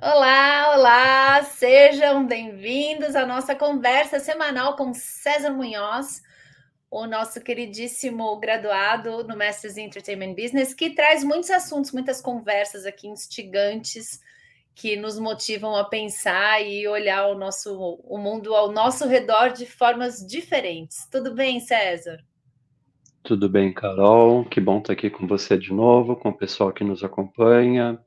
Olá, olá! Sejam bem-vindos à nossa conversa semanal com César Munhoz, o nosso queridíssimo graduado no Masters in Entertainment Business, que traz muitos assuntos, muitas conversas aqui instigantes que nos motivam a pensar e olhar o nosso o mundo ao nosso redor de formas diferentes. Tudo bem, César? Tudo bem, Carol. Que bom estar aqui com você de novo, com o pessoal que nos acompanha.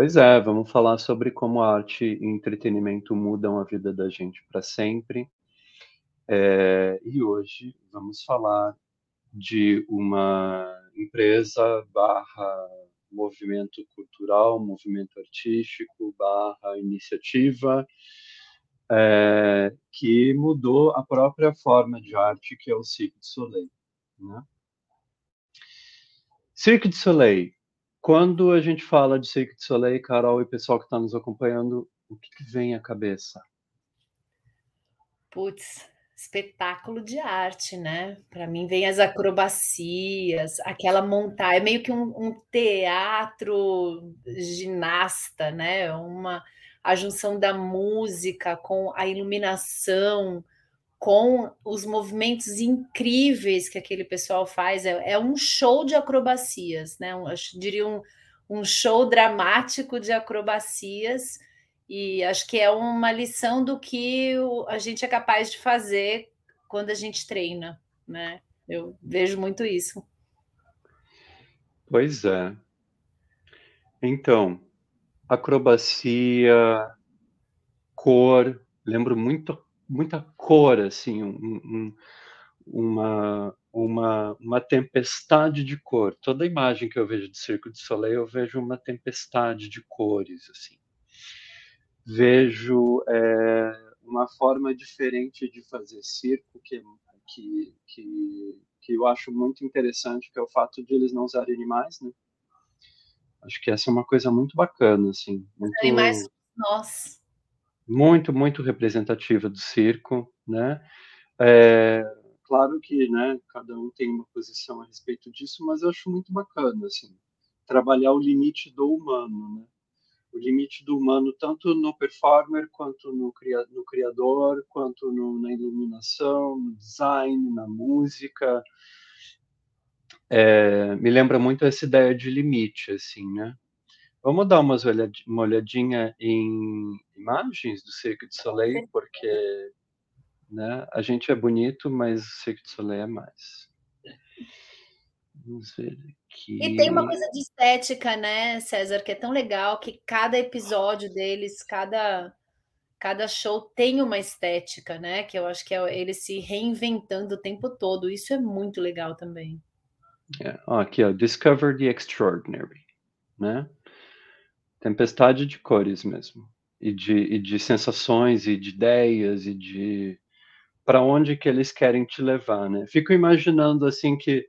Pois é, vamos falar sobre como a arte e entretenimento mudam a vida da gente para sempre. É, e hoje vamos falar de uma empresa barra movimento cultural, movimento artístico barra iniciativa é, que mudou a própria forma de arte que é o Cirque du Soleil. Né? Cirque du Soleil quando a gente fala de Cirque du Soleil, Carol e pessoal que está nos acompanhando, o que, que vem à cabeça? Putz, espetáculo de arte, né? Para mim vem as acrobacias, aquela montagem, é meio que um, um, teatro ginasta, né? Uma a junção da música com a iluminação, com os movimentos incríveis que aquele pessoal faz. É, é um show de acrobacias, né? Um, acho, diria um, um show dramático de acrobacias. E acho que é uma lição do que a gente é capaz de fazer quando a gente treina, né? Eu vejo muito isso. Pois é. Então, acrobacia, cor, lembro muito muita cor, assim, um, um, uma, uma, uma tempestade de cor. Toda imagem que eu vejo de Circo de Soleil, eu vejo uma tempestade de cores, assim. Vejo é, uma forma diferente de fazer circo que, que, que, que eu acho muito interessante, que é o fato de eles não usarem animais, né? Acho que essa é uma coisa muito bacana, assim. Muito... Animais nós muito, muito representativa do circo, né? É, claro que, né, cada um tem uma posição a respeito disso, mas eu acho muito bacana, assim, trabalhar o limite do humano, né? O limite do humano tanto no performer, quanto no, cria, no criador, quanto no, na iluminação, no design, na música. É, me lembra muito essa ideia de limite, assim, né? Vamos dar umas uma olhadinha em imagens do Cirque du Soleil, porque né, a gente é bonito, mas o Cirque du Soleil é mais. Vamos ver aqui. E tem uma coisa de estética, né, César, que é tão legal que cada episódio deles, cada cada show tem uma estética, né? Que eu acho que é ele se reinventando o tempo todo. Isso é muito legal também. É, aqui, ó, Discover the Extraordinary, né? Tempestade de cores mesmo, e de, e de sensações, e de ideias, e de para onde que eles querem te levar, né? Fico imaginando assim que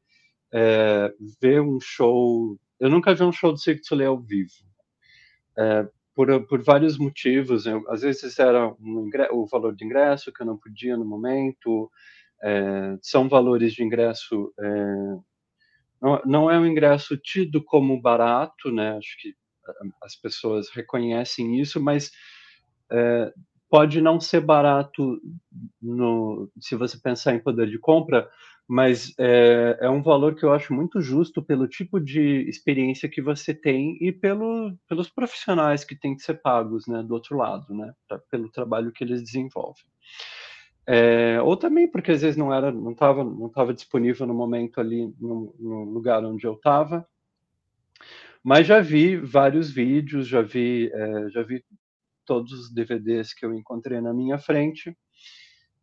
é, ver um show, eu nunca vi um show do Cirque du Soleil ao vivo, é, por, por vários motivos. Eu, às vezes era um o valor de ingresso que eu não podia no momento, é, são valores de ingresso é, não, não é um ingresso tido como barato, né? Acho que as pessoas reconhecem isso, mas é, pode não ser barato no, se você pensar em poder de compra, mas é, é, um valor que eu acho muito justo pelo tipo de experiência que você tem e pelo, pelos profissionais que têm que ser pagos, né, do outro lado, né, pra, pelo trabalho que eles desenvolvem. É, ou também porque às vezes não era, não estava, não estava disponível no momento ali no, no lugar onde eu estava. Mas já vi vários vídeos, já vi, é, já vi todos os DVDs que eu encontrei na minha frente.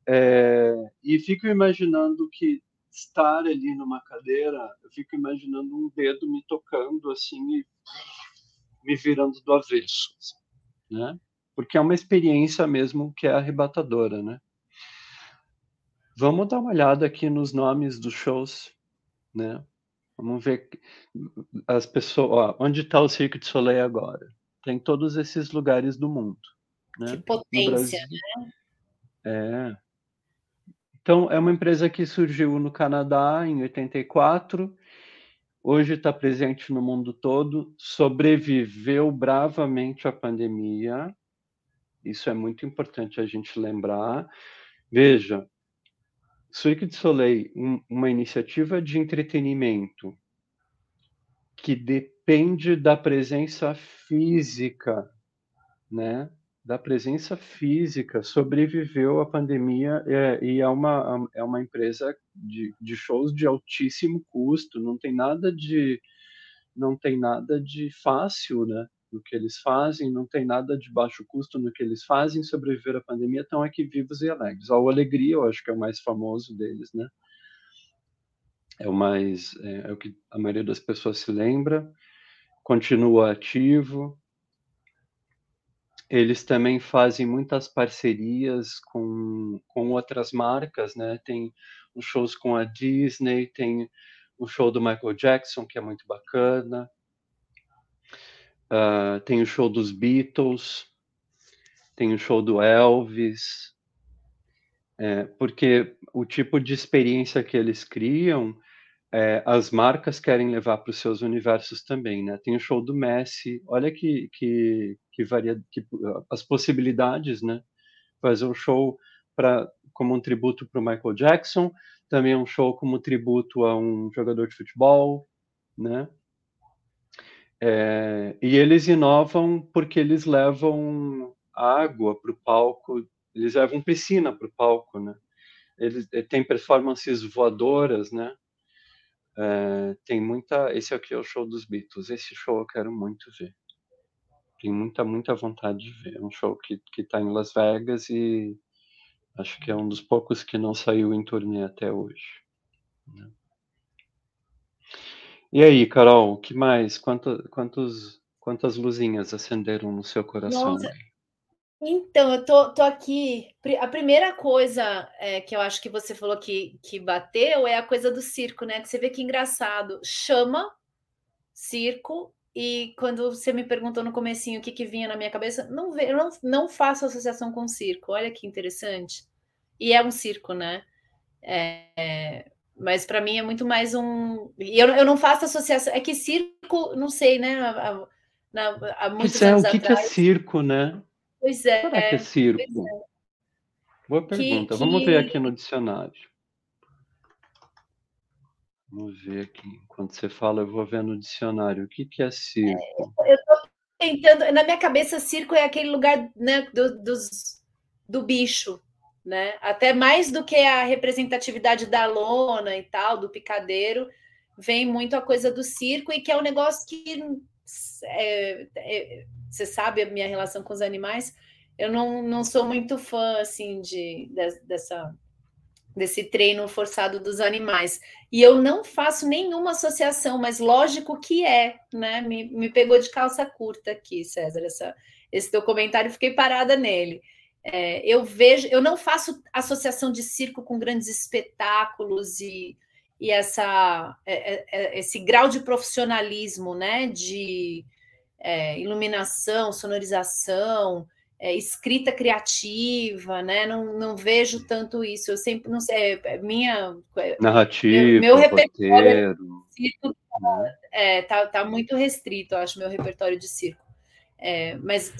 É, e fico imaginando que estar ali numa cadeira, eu fico imaginando um dedo me tocando assim e me virando do avesso, né? Porque é uma experiência mesmo que é arrebatadora, né? Vamos dar uma olhada aqui nos nomes dos shows, né? Vamos ver as pessoas. Ó, onde está o Cirque de Soleil agora? Tem todos esses lugares do mundo. Né? Que potência, né? É. Então, é uma empresa que surgiu no Canadá em 84 hoje está presente no mundo todo, sobreviveu bravamente à pandemia. Isso é muito importante a gente lembrar. Veja, Cirque du Soleil, uma iniciativa de entretenimento que depende da presença física, né? Da presença física, sobreviveu à pandemia é, e é uma, é uma empresa de, de shows de altíssimo custo, não tem nada de não tem nada de fácil, né? No que eles fazem, não tem nada de baixo custo no que eles fazem, sobreviver à pandemia, estão aqui vivos e alegres. O Alegria, eu acho que é o mais famoso deles, né? é o mais é, é, o que a maioria das pessoas se lembra, continua ativo. Eles também fazem muitas parcerias com, com outras marcas, né? Tem os shows com a Disney, tem o show do Michael Jackson, que é muito bacana. Uh, tem o show dos Beatles, tem o show do Elvis, é, porque o tipo de experiência que eles criam é, as marcas querem levar para os seus universos também, né? Tem o show do Messi, olha que, que, que varia, que, as possibilidades, né? Fazer um show para como um tributo para o Michael Jackson, também um show como tributo a um jogador de futebol, né? É, e eles inovam porque eles levam água para o palco, eles levam piscina para o palco, né? Eles têm performances voadoras, né? É, tem muita. Esse aqui é o show dos Beatles. Esse show eu quero muito ver. Tenho muita, muita vontade de ver. É um show que, que tá em Las Vegas e acho que é um dos poucos que não saiu em turnê até hoje. Né? E aí, Carol, o que mais? Quanto, quantos, quantas luzinhas acenderam no seu coração? Nossa, então, eu tô, tô aqui. A primeira coisa é, que eu acho que você falou que, que bateu é a coisa do circo, né? Que você vê que engraçado. Chama circo, e quando você me perguntou no comecinho o que, que vinha na minha cabeça, não, eu não, não faço associação com circo. Olha que interessante. E é um circo, né? É, mas para mim é muito mais um. E eu, eu não faço associação. É que circo, não sei, né? Há, há, há muitos é, anos o que, atrás, que é circo, né? Pois é. Será que é circo? É. Boa pergunta. Que, Vamos ver aqui no dicionário. Vamos ver aqui. Enquanto você fala, eu vou ver no dicionário. O que, que é circo? É, eu estou tentando. Na minha cabeça, circo é aquele lugar né, do, dos, do bicho. Né? Até mais do que a representatividade da lona e tal, do picadeiro, vem muito a coisa do circo, e que é um negócio que é, é, você sabe a minha relação com os animais, eu não, não sou muito fã assim de, de, dessa desse treino forçado dos animais. E eu não faço nenhuma associação, mas lógico que é, né? Me, me pegou de calça curta aqui, César, essa, esse teu comentário, fiquei parada nele. É, eu vejo, eu não faço associação de circo com grandes espetáculos e, e essa, é, é, é esse grau de profissionalismo, né? De, é, iluminação, sonorização, é, escrita criativa, né? Não, não vejo tanto isso. Eu sempre não sei, minha narrativa, meu, meu repertório circo, né? é, tá, tá muito restrito, eu acho meu repertório de circo. É, mas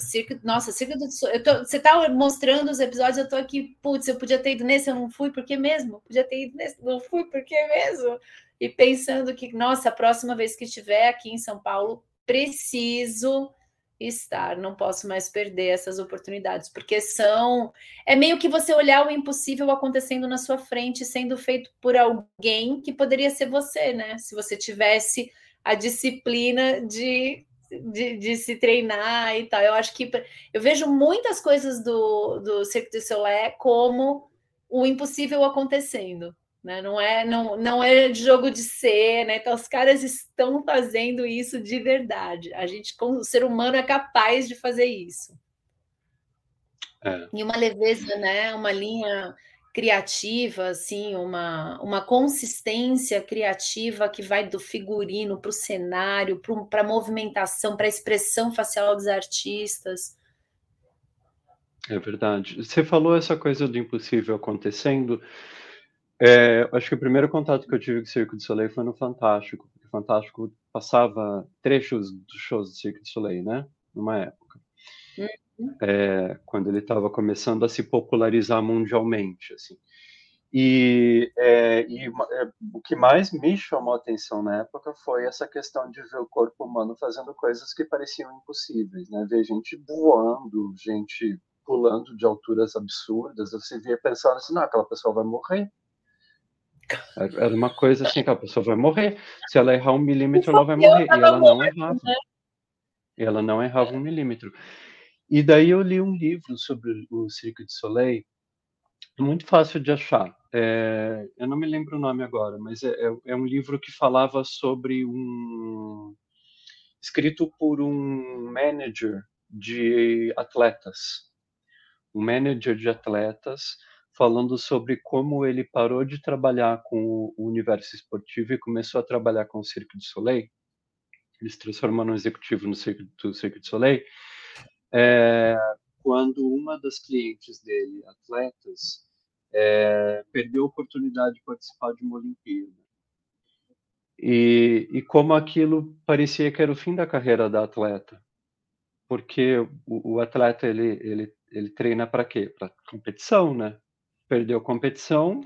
nossa, do eu tô, você tá mostrando os episódios, eu tô aqui, putz, eu podia ter ido nesse, eu não fui, por que mesmo? Podia ter ido nesse, não fui, por que mesmo? E pensando que, nossa, a próxima vez que estiver aqui em São Paulo, preciso estar, não posso mais perder essas oportunidades, porque são. É meio que você olhar o impossível acontecendo na sua frente, sendo feito por alguém que poderia ser você, né? Se você tivesse a disciplina de, de, de se treinar e tal. Eu acho que eu vejo muitas coisas do, do Cirque du Soleil como o impossível acontecendo. Né? Não, é, não, não é jogo de cena, então os caras estão fazendo isso de verdade. A gente, como o ser humano, é capaz de fazer isso. É. E uma leveza, né? Uma linha criativa, assim, uma, uma consistência criativa que vai do figurino para o cenário, para a movimentação, para a expressão facial dos artistas. É verdade. Você falou essa coisa do impossível acontecendo. É, acho que o primeiro contato que eu tive com o Circo de Soleil foi no Fantástico. Fantástico passava trechos dos shows do Cirque du Soleil, né? Numa época. Uhum. É, quando ele estava começando a se popularizar mundialmente, assim. E, é, e é, o que mais me chamou a atenção na época foi essa questão de ver o corpo humano fazendo coisas que pareciam impossíveis, né? Ver gente voando, gente pulando de alturas absurdas, você via pensando assim, não, aquela pessoa vai morrer. Era uma coisa assim, que a pessoa vai morrer. Se ela errar um milímetro, ela vai morrer. E ela não errava. Né? Ela não errava um milímetro. E daí eu li um livro sobre o Cirque du Soleil, muito fácil de achar. É, eu não me lembro o nome agora, mas é, é, é um livro que falava sobre um escrito por um manager de atletas, um manager de atletas falando sobre como ele parou de trabalhar com o universo esportivo e começou a trabalhar com o Cirque du Soleil. Ele se transformou no executivo no Cirque, do Cirque du Soleil. É, quando uma das clientes dele, atletas, é, perdeu a oportunidade de participar de uma Olimpíada. E, e como aquilo parecia que era o fim da carreira da atleta, porque o, o atleta ele, ele, ele treina para quê? Para competição, né? Perdeu competição,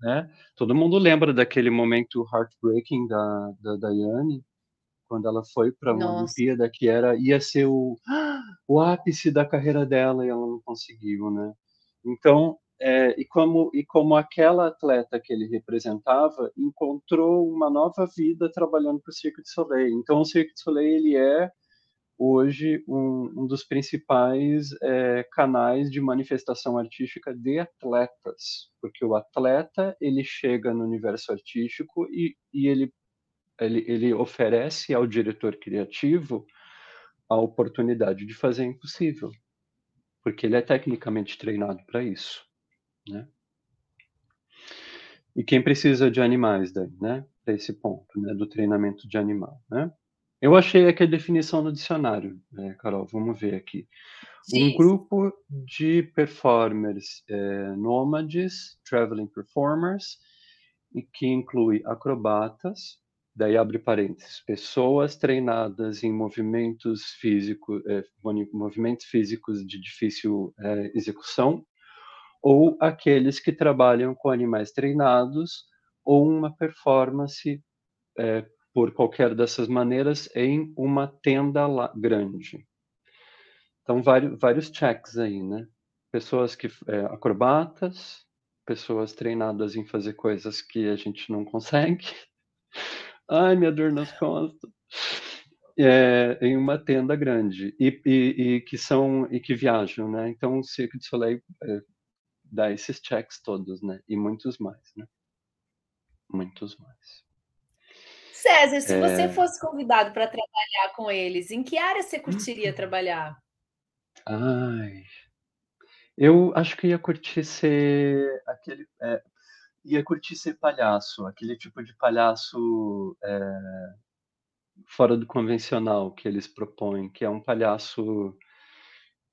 né? Todo mundo lembra daquele momento heartbreaking da, da Daiane, quando ela foi para uma Olimpíada que era ia ser o, o ápice da carreira dela e ela não conseguiu, né? Então é, e, como, e como aquela atleta que ele representava encontrou uma nova vida trabalhando para o Cirque du Soleil. Então, o Cirque du Soleil ele é hoje um, um dos principais é, canais de manifestação artística de atletas, porque o atleta ele chega no universo artístico e, e ele, ele, ele oferece ao diretor criativo a oportunidade de fazer impossível, porque ele é tecnicamente treinado para isso né? E quem precisa de animais daí, né? Para esse ponto, né? Do treinamento de animal, né? Eu achei aqui a definição no dicionário, né, Carol? Vamos ver aqui. Sim. Um grupo de performers é, nômades, traveling performers, e que inclui acrobatas, daí abre parênteses, pessoas treinadas em movimentos físicos, é, movimentos físicos de difícil é, execução, ou aqueles que trabalham com animais treinados, ou uma performance é, por qualquer dessas maneiras em uma tenda grande. Então, vários, vários checks aí, né? Pessoas que, acrobatas, pessoas treinadas em fazer coisas que a gente não consegue. Ai, minha dor nas costas. É, em uma tenda grande e, e, e, que são e que viajam, né? Então o Cirque du Soleil é, dá esses checks todos, né? E muitos mais, né? Muitos mais. César, se é... você fosse convidado para trabalhar com eles, em que área você curtiria uhum. trabalhar? Ai, eu acho que ia curtir ser aquele, é, ia curtir ser palhaço, aquele tipo de palhaço é, fora do convencional que eles propõem, que é um palhaço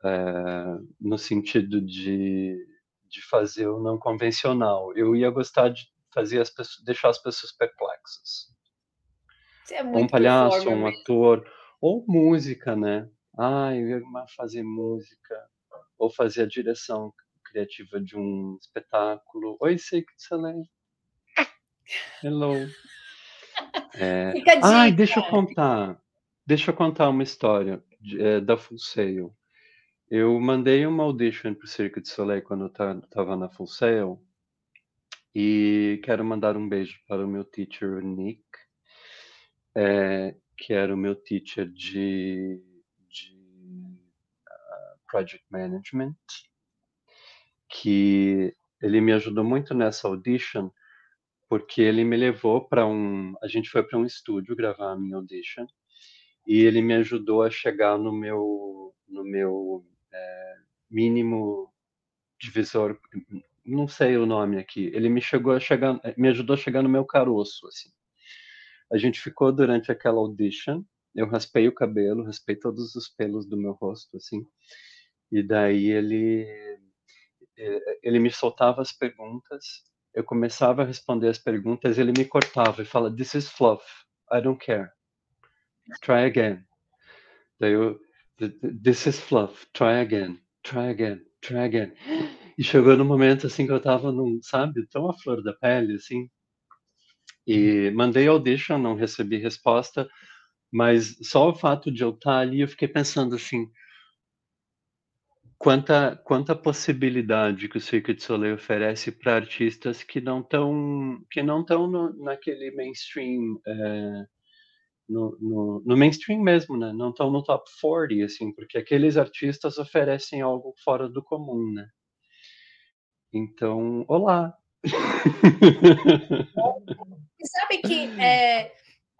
é, no sentido de de fazer o não convencional. Eu ia gostar de fazer as pessoas, deixar as pessoas perplexas. É um palhaço, um ator, ou música, né? Ah, eu ia fazer música, ou fazer a direção criativa de um espetáculo. Oi, sei que excelente. Hello. É... Ai, deixa eu contar. Deixa eu contar uma história de, é, da Full Sail. Eu mandei uma audition para o Cirque du Soleil quando eu estava na Full Sail e quero mandar um beijo para o meu teacher Nick, é, que era o meu teacher de, de uh, Project Management, que ele me ajudou muito nessa audition porque ele me levou para um, a gente foi para um estúdio gravar a minha audition e ele me ajudou a chegar no meu no meu é, mínimo divisor, não sei o nome aqui. Ele me chegou a chegar, me ajudou a chegar no meu caroço, assim. A gente ficou durante aquela audition. Eu raspei o cabelo, raspei todos os pelos do meu rosto, assim. E daí ele ele me soltava as perguntas, eu começava a responder as perguntas, ele me cortava e fala, "This is fluff. I don't care. Try again. Daí eu, this is fluff, try again, try again, try again. E chegou no momento assim que eu tava num, sabe, tão a flor da pele, assim. E mandei audition, não recebi resposta, mas só o fato de eu estar ali, eu fiquei pensando assim, quanta quanta possibilidade que o Cirque du Soleil oferece para artistas que não estão que não estão naquele mainstream é, no, no, no, mainstream mesmo, né? Não estão no top 40, assim, porque aqueles artistas oferecem algo fora do comum, né? Então, olá! Sabe que é,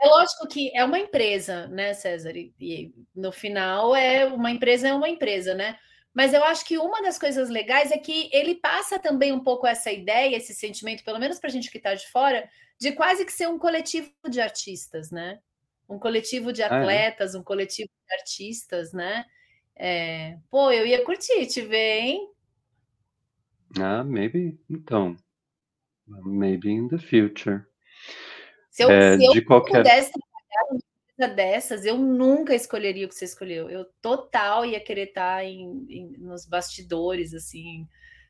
é lógico que é uma empresa, né, César? E, e no final é uma empresa é uma empresa, né? Mas eu acho que uma das coisas legais é que ele passa também um pouco essa ideia, esse sentimento, pelo menos para a gente que está de fora, de quase que ser um coletivo de artistas, né? um coletivo de atletas, ah, é? um coletivo de artistas, né? É, pô, eu ia curtir te ver, hein? Ah, maybe. Então, maybe in the future. Se eu, é, se eu de qualquer... pudesse trabalhar dessas, eu nunca escolheria o que você escolheu. Eu total ia querer estar em, em, nos bastidores, assim,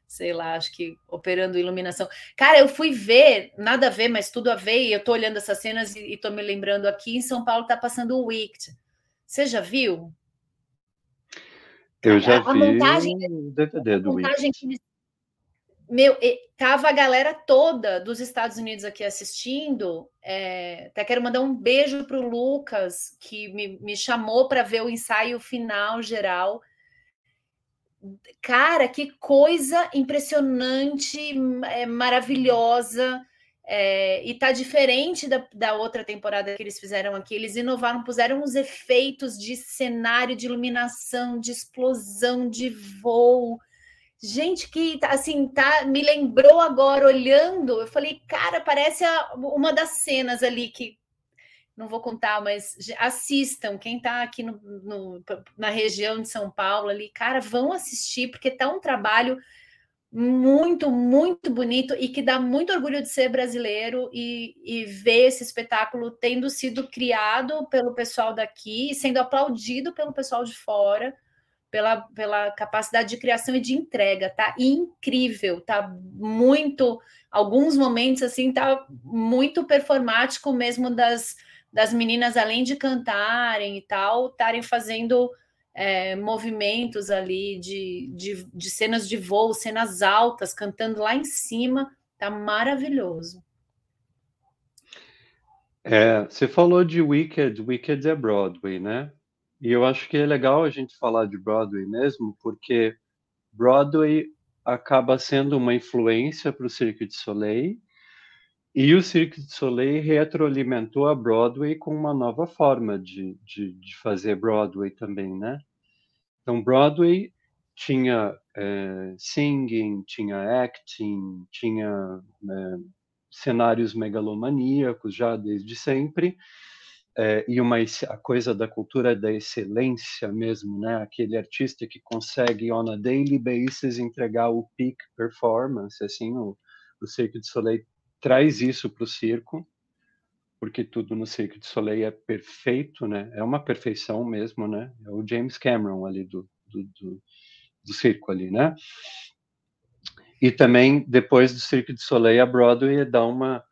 sei lá, acho que operando iluminação. Cara, eu fui ver, nada a ver, mas tudo a ver, e eu tô olhando essas cenas e, e tô me lembrando aqui, em São Paulo tá passando o Wicked. Você já viu? Eu já a, vi a montagem, o DVD do montagem Wicked. Meu, tava a galera toda dos Estados Unidos aqui assistindo. É, até quero mandar um beijo para o Lucas, que me, me chamou para ver o ensaio final geral cara, que coisa impressionante, é, maravilhosa. É, e tá diferente da, da outra temporada que eles fizeram aqui. Eles inovaram, puseram uns efeitos de cenário, de iluminação, de explosão, de voo. Gente, que assim, tá, me lembrou agora olhando. Eu falei, cara, parece a, uma das cenas ali que não vou contar, mas assistam. Quem está aqui no, no, na região de São Paulo ali, cara, vão assistir, porque está um trabalho muito, muito bonito e que dá muito orgulho de ser brasileiro e, e ver esse espetáculo tendo sido criado pelo pessoal daqui, sendo aplaudido pelo pessoal de fora. Pela, pela capacidade de criação e de entrega, tá incrível, tá muito, alguns momentos assim, tá muito performático mesmo das, das meninas, além de cantarem e tal, estarem fazendo é, movimentos ali de, de, de, cenas de voo, cenas altas, cantando lá em cima, tá maravilhoso. É, você falou de Wicked, Wicked é Broadway, né? E eu acho que é legal a gente falar de Broadway mesmo, porque Broadway acaba sendo uma influência para o Cirque du Soleil, e o Cirque du Soleil retroalimentou a Broadway com uma nova forma de, de, de fazer Broadway também, né? Então, Broadway tinha é, singing, tinha acting, tinha é, cenários megalomaníacos já desde sempre, é, e uma a coisa da cultura da excelência mesmo, né? Aquele artista que consegue on a daily basis entregar o peak performance, assim, o, o Cirque du Soleil traz isso para o circo, porque tudo no Cirque du Soleil é perfeito, né? É uma perfeição mesmo, né? É o James Cameron ali do, do, do, do circo ali, né? E também, depois do Cirque du Soleil, a Broadway dá uma,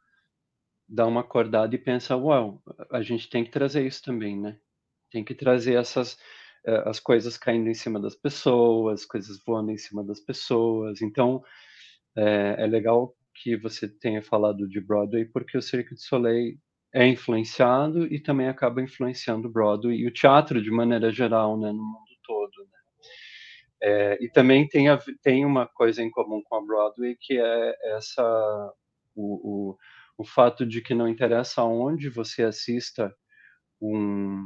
dá uma acordada e pensa, uau, a gente tem que trazer isso também, né? Tem que trazer essas eh, as coisas caindo em cima das pessoas, coisas voando em cima das pessoas. Então, é, é legal que você tenha falado de Broadway, porque o Cirque du Soleil é influenciado e também acaba influenciando Broadway e o teatro de maneira geral, né, no mundo todo. Né? É, e também tem, a, tem uma coisa em comum com a Broadway, que é essa o, o, o fato de que não interessa onde você assista um,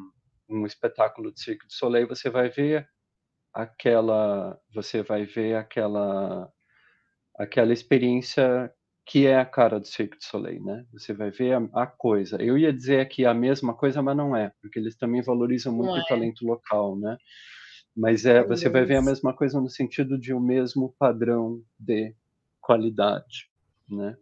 um espetáculo de Cirque du Soleil, você vai ver aquela você vai ver aquela aquela experiência que é a cara do Cirque du Soleil, né? Você vai ver a, a, coisa. Eu ia dizer aqui a mesma coisa, mas não é, porque eles também valorizam muito o talento local, né? Mas é, você vai ver a mesma coisa no sentido de o um mesmo padrão de qualidade, né?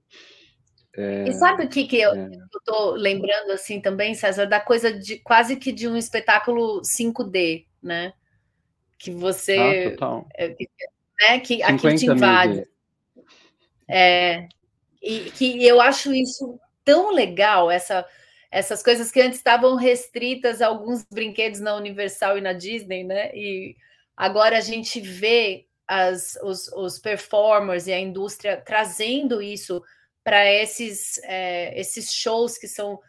É, e sabe o que, que eu, é. estou lembrando assim também, César, da coisa de quase que de um espetáculo 5D, né? Que você. Ah. É, né, que aqui te invade. É, e que eu acho isso tão legal, essa, essas coisas que antes estavam restritas a alguns brinquedos na Universal e na Disney, né? E agora a gente vê as, os, os performers e a indústria trazendo isso para esses, é, esses shows que são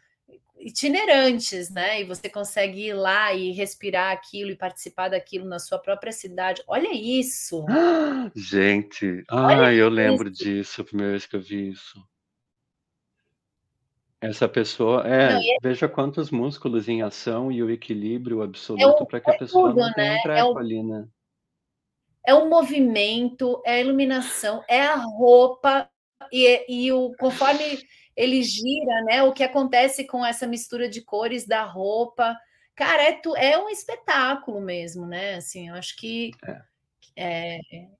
itinerantes, né? E você consegue ir lá e respirar aquilo e participar daquilo na sua própria cidade. Olha isso! Gente, ah, eu lembro disso, a primeira vez que eu vi isso. Essa pessoa, é, Não, é... veja quantos músculos em ação e o equilíbrio absoluto é para que a é pessoa tudo, não tenha né? um treco é o... ali, né? É o movimento, é a iluminação, é a roupa e, e o conforme ele gira, né? O que acontece com essa mistura de cores da roupa, cara, é, tu, é um espetáculo mesmo, né? Assim, eu acho que, é. É,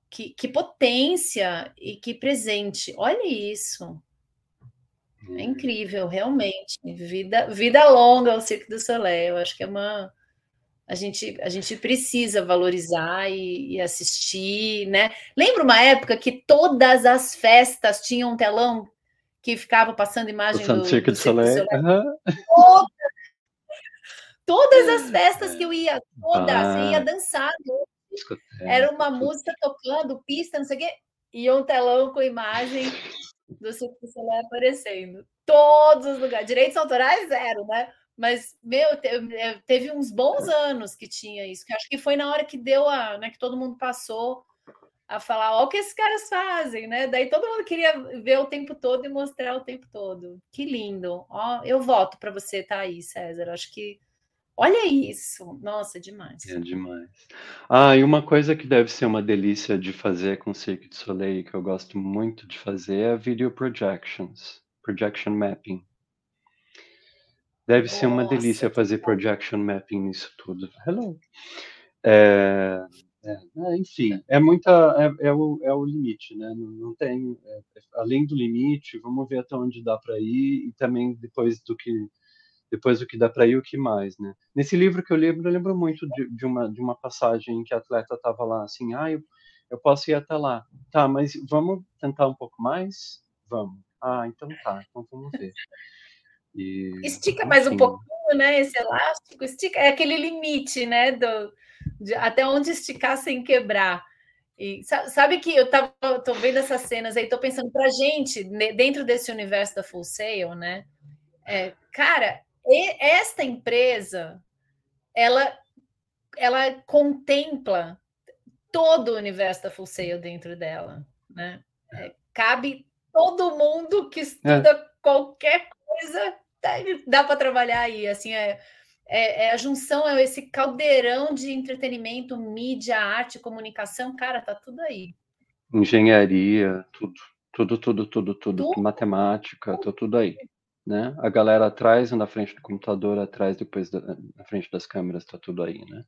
que que potência e que presente. Olha isso. É uhum. incrível, realmente. Vida, vida longa ao Cirque du Soleil. Eu acho que é uma. A gente, a gente precisa valorizar e, e, assistir, né? Lembra uma época que todas as festas tinham um telão que ficava passando imagem do, do Cirque du Soleil? Uhum. Todas, todas, as festas que eu ia, todas, ah. eu ia dançar. Era uma música tocando, pista, não sei o quê, e um telão com imagem do Cirque Soleil aparecendo. Todos os lugares. Direitos autorais, zero, né? Mas, meu, é, teve uns bons anos que tinha isso, que acho que foi na hora que deu a. Né, que todo mundo passou a falar, ó, o que esses caras fazem, né? Daí todo mundo queria ver o tempo todo e mostrar o tempo todo. Que lindo. Ó, eu voto para você tá aí, César. Acho que Olha isso! Nossa, demais. É demais. Ah, e uma coisa que deve ser uma delícia de fazer com Cirque du Soleil, que eu gosto muito de fazer, é video projections, projection mapping. Deve ser uma delícia fazer projection mapping nisso tudo. Hello. É, é, é, enfim, é muita, é, é, o, é o limite, né? Não, não tem, é, além do limite, vamos ver até onde dá para ir e também depois do que depois o que dá para ir o que mais, né? Nesse livro que eu lembro, eu lembro muito de, de uma de uma passagem em que a atleta estava lá assim, ah, eu, eu posso ir até lá, tá? Mas vamos tentar um pouco mais, vamos. Ah, então tá, então vamos ver. E, estica mais um pouquinho, né? Esse elástico, estica, é aquele limite, né? Do, de, até onde esticar sem quebrar. E sabe que eu tava, tô vendo essas cenas aí, tô pensando pra gente, dentro desse universo da Full Sail, né? É, cara, esta empresa, ela, ela contempla todo o universo da Full Sail dentro dela, né? É, cabe todo mundo que estuda é. qualquer coisa, dá para trabalhar aí, assim, é, é, é, a junção, é esse caldeirão de entretenimento, mídia, arte, comunicação, cara, tá tudo aí. Engenharia, tudo, tudo, tudo, tudo, tudo, tudo. matemática, tá tudo aí né? A galera atrás, na frente do computador, atrás, depois da, na frente das câmeras, está tudo aí, né?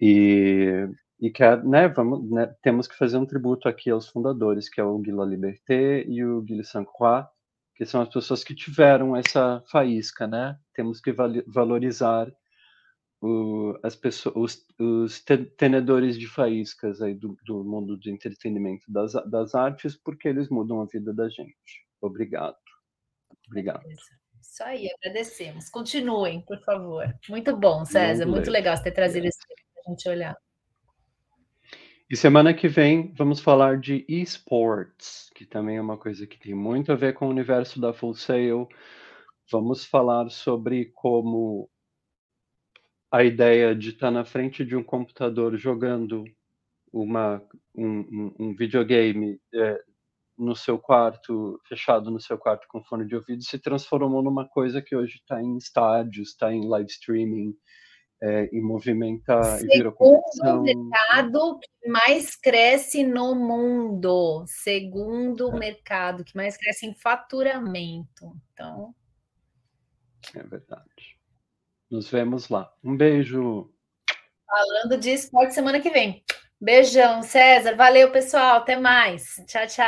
E, e que, né, vamos, né, temos que fazer um tributo aqui aos fundadores, que é o Guy Liberté e o Guy Saint-Croix, que são as pessoas que tiveram essa faísca, né? Temos que valorizar o, as pessoas, os, os, tenedores de faíscas aí do, do mundo de entretenimento das, das artes, porque eles mudam a vida da gente. Obrigado. Obrigado. Isso aí, agradecemos. Continuem, por favor. Muito bom, César. Muito legal você ter trazido isso para a gente olhar. E semana que vem vamos falar de esports, que também é uma coisa que tem muito a ver com o universo da Full Sail. Vamos falar sobre como a ideia de estar na frente de um computador jogando uma, um, um, um videogame é, no seu quarto, fechado no seu quarto com fone de ouvido, se transformou numa coisa que hoje está em estádios, está em live streaming, é, e movimenta Segundo e vira competição. o mercado que mais cresce no mundo. Segundo o é. mercado que mais cresce em faturamento. Então. É verdade. Nos vemos lá. Um beijo. Falando de esporte semana que vem. Beijão, César. Valeu, pessoal. Até mais. Tchau, tchau.